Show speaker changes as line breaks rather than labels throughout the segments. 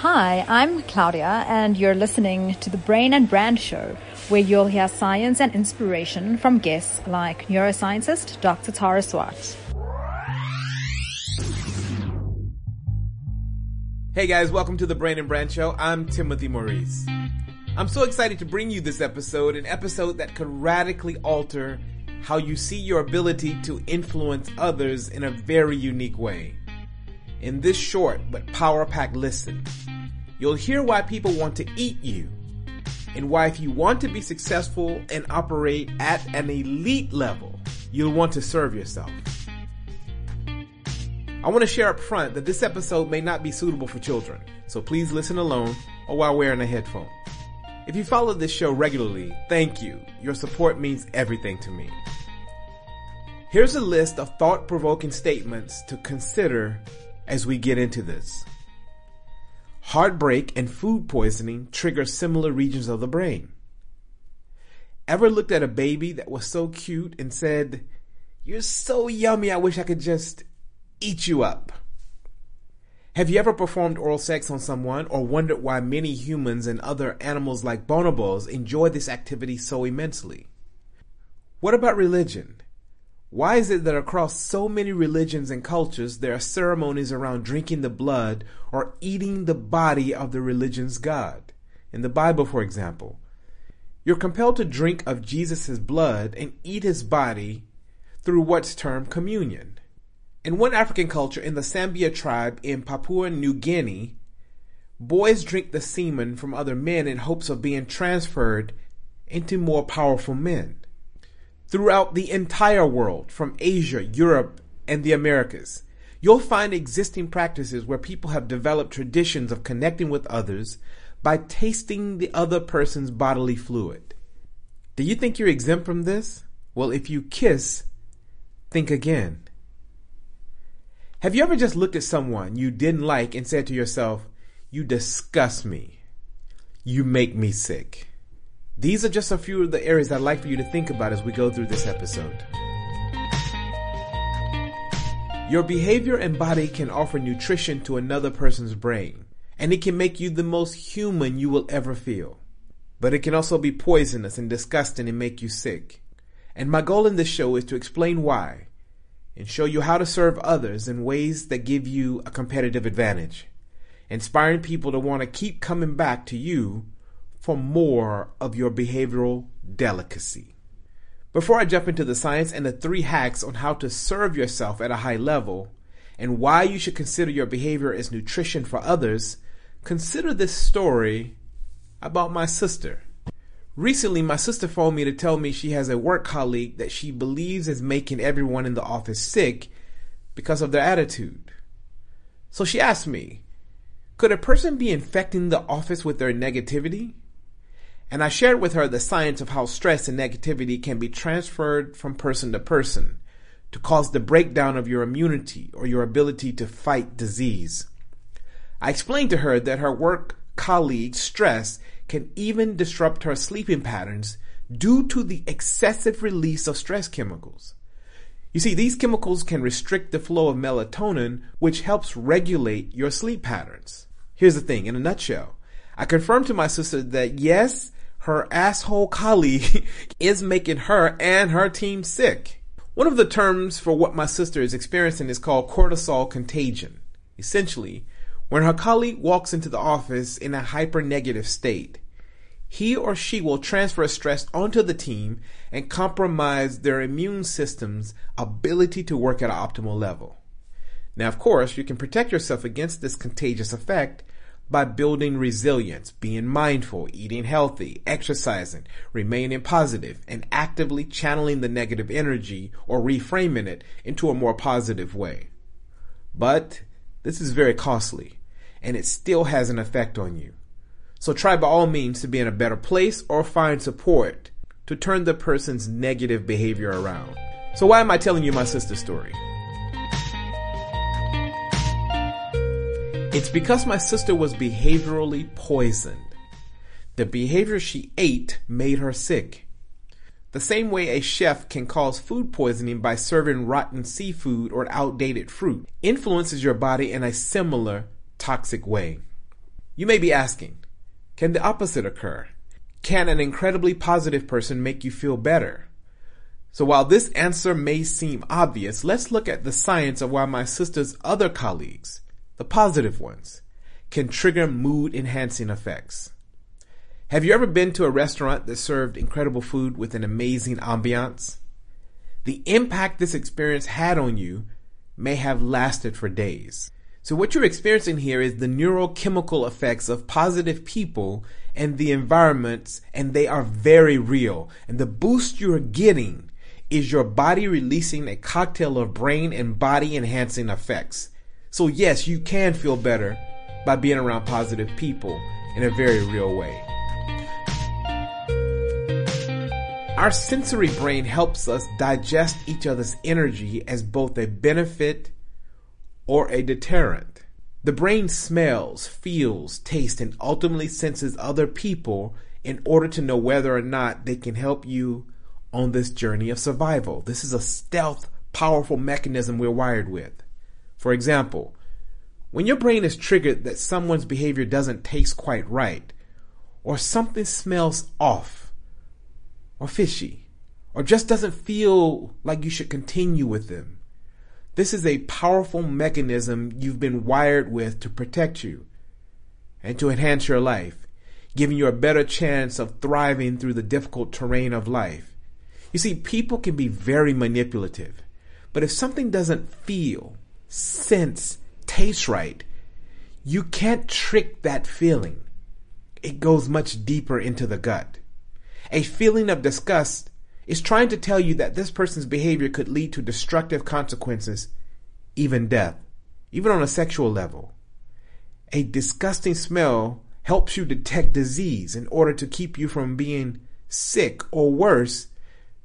Hi, I'm Claudia, and you're listening to the Brain and Brand Show, where you'll hear science and inspiration from guests like neuroscientist Dr. Tara Swart.
Hey guys, welcome to the Brain and Brand Show. I'm Timothy Maurice. I'm so excited to bring you this episode, an episode that could radically alter how you see your ability to influence others in a very unique way. In this short but power packed listen, you'll hear why people want to eat you and why if you want to be successful and operate at an elite level, you'll want to serve yourself. I want to share up front that this episode may not be suitable for children, so please listen alone or while wearing a headphone. If you follow this show regularly, thank you. Your support means everything to me. Here's a list of thought provoking statements to consider as we get into this. Heartbreak and food poisoning trigger similar regions of the brain. Ever looked at a baby that was so cute and said, You're so yummy, I wish I could just eat you up? Have you ever performed oral sex on someone or wondered why many humans and other animals like bonobos enjoy this activity so immensely? What about religion? Why is it that across so many religions and cultures there are ceremonies around drinking the blood or eating the body of the religion's God? In the Bible, for example, you're compelled to drink of Jesus' blood and eat his body through what's termed communion. In one African culture, in the Sambia tribe in Papua New Guinea, boys drink the semen from other men in hopes of being transferred into more powerful men throughout the entire world, from Asia, Europe, and the Americas. You'll find existing practices where people have developed traditions of connecting with others by tasting the other person's bodily fluid. Do you think you're exempt from this? Well, if you kiss, think again. Have you ever just looked at someone you didn't like and said to yourself, You disgust me. You make me sick? These are just a few of the areas I'd like for you to think about as we go through this episode. Your behavior and body can offer nutrition to another person's brain, and it can make you the most human you will ever feel. But it can also be poisonous and disgusting and make you sick. And my goal in this show is to explain why and show you how to serve others in ways that give you a competitive advantage, inspiring people to want to keep coming back to you for more of your behavioral delicacy. Before I jump into the science and the three hacks on how to serve yourself at a high level and why you should consider your behavior as nutrition for others, consider this story about my sister. Recently, my sister phoned me to tell me she has a work colleague that she believes is making everyone in the office sick because of their attitude. So she asked me, could a person be infecting the office with their negativity? And I shared with her the science of how stress and negativity can be transferred from person to person to cause the breakdown of your immunity or your ability to fight disease. I explained to her that her work colleague's stress can even disrupt her sleeping patterns due to the excessive release of stress chemicals. You see, these chemicals can restrict the flow of melatonin, which helps regulate your sleep patterns. Here's the thing, in a nutshell. I confirmed to my sister that yes, her asshole colleague is making her and her team sick. One of the terms for what my sister is experiencing is called cortisol contagion. Essentially, when her colleague walks into the office in a hyper negative state, he or she will transfer stress onto the team and compromise their immune system's ability to work at an optimal level. Now, of course, you can protect yourself against this contagious effect by building resilience, being mindful, eating healthy, exercising, remaining positive, and actively channeling the negative energy or reframing it into a more positive way. But this is very costly and it still has an effect on you. So try by all means to be in a better place or find support to turn the person's negative behavior around. So why am I telling you my sister's story? It's because my sister was behaviorally poisoned. The behavior she ate made her sick. The same way a chef can cause food poisoning by serving rotten seafood or outdated fruit influences your body in a similar toxic way. You may be asking, can the opposite occur? Can an incredibly positive person make you feel better? So while this answer may seem obvious, let's look at the science of why my sister's other colleagues, the positive ones, can trigger mood enhancing effects. Have you ever been to a restaurant that served incredible food with an amazing ambiance? The impact this experience had on you may have lasted for days. So what you're experiencing here is the neurochemical effects of positive people and the environments, and they are very real. And the boost you're getting is your body releasing a cocktail of brain and body enhancing effects. So yes, you can feel better by being around positive people in a very real way. Our sensory brain helps us digest each other's energy as both a benefit or a deterrent. The brain smells, feels, tastes, and ultimately senses other people in order to know whether or not they can help you on this journey of survival. This is a stealth, powerful mechanism we're wired with. For example, when your brain is triggered that someone's behavior doesn't taste quite right, or something smells off, or fishy or just doesn't feel like you should continue with them. This is a powerful mechanism you've been wired with to protect you and to enhance your life, giving you a better chance of thriving through the difficult terrain of life. You see, people can be very manipulative, but if something doesn't feel, sense, tastes right, you can't trick that feeling. It goes much deeper into the gut. A feeling of disgust is trying to tell you that this person's behavior could lead to destructive consequences, even death, even on a sexual level. A disgusting smell helps you detect disease in order to keep you from being sick or worse,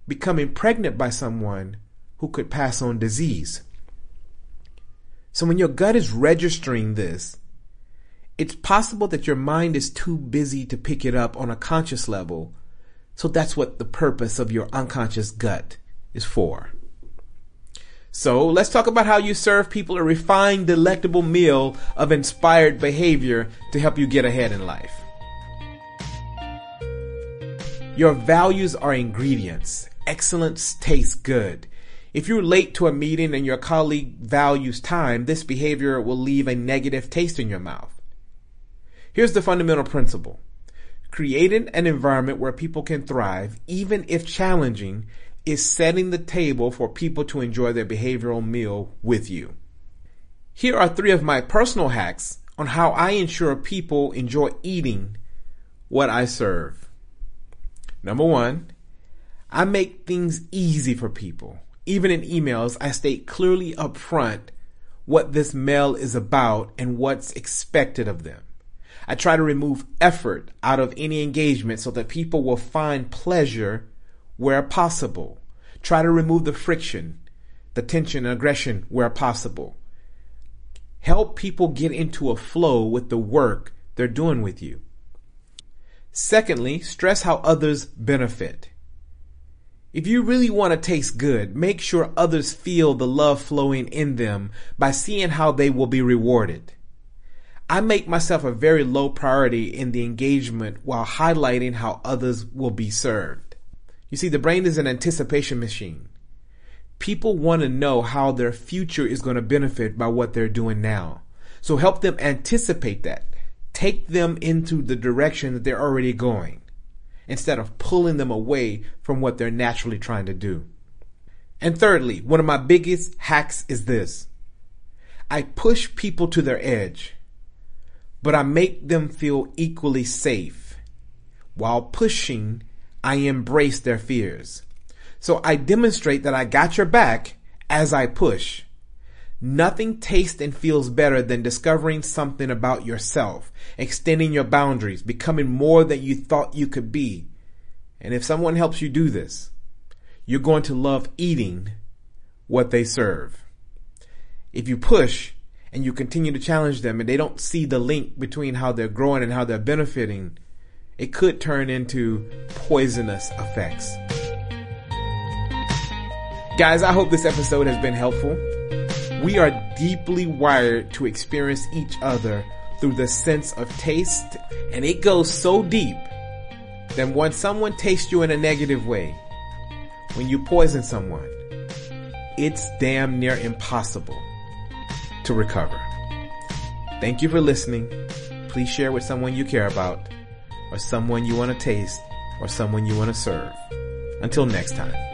becoming pregnant by someone who could pass on disease. So when your gut is registering this, it's possible that your mind is too busy to pick it up on a conscious level so that's what the purpose of your unconscious gut is for. So let's talk about how you serve people a refined, delectable meal of inspired behavior to help you get ahead in life. Your values are ingredients. Excellence tastes good. If you're late to a meeting and your colleague values time, this behavior will leave a negative taste in your mouth. Here's the fundamental principle. Creating an environment where people can thrive, even if challenging, is setting the table for people to enjoy their behavioral meal with you. Here are three of my personal hacks on how I ensure people enjoy eating what I serve. Number one, I make things easy for people. Even in emails, I state clearly upfront what this mail is about and what's expected of them. I try to remove effort out of any engagement so that people will find pleasure where possible. Try to remove the friction, the tension and aggression where possible. Help people get into a flow with the work they're doing with you. Secondly, stress how others benefit. If you really want to taste good, make sure others feel the love flowing in them by seeing how they will be rewarded. I make myself a very low priority in the engagement while highlighting how others will be served. You see, the brain is an anticipation machine. People want to know how their future is going to benefit by what they're doing now. So help them anticipate that. Take them into the direction that they're already going instead of pulling them away from what they're naturally trying to do. And thirdly, one of my biggest hacks is this. I push people to their edge but I make them feel equally safe. While pushing, I embrace their fears. So I demonstrate that I got your back as I push. Nothing tastes and feels better than discovering something about yourself, extending your boundaries, becoming more than you thought you could be. And if someone helps you do this, you're going to love eating what they serve. If you push, and you continue to challenge them and they don't see the link between how they're growing and how they're benefiting, it could turn into poisonous effects. Guys, I hope this episode has been helpful. We are deeply wired to experience each other through the sense of taste, and it goes so deep that when someone tastes you in a negative way, when you poison someone, it's damn near impossible to recover. Thank you for listening. Please share with someone you care about, or someone you want to taste, or someone you want to serve. Until next time.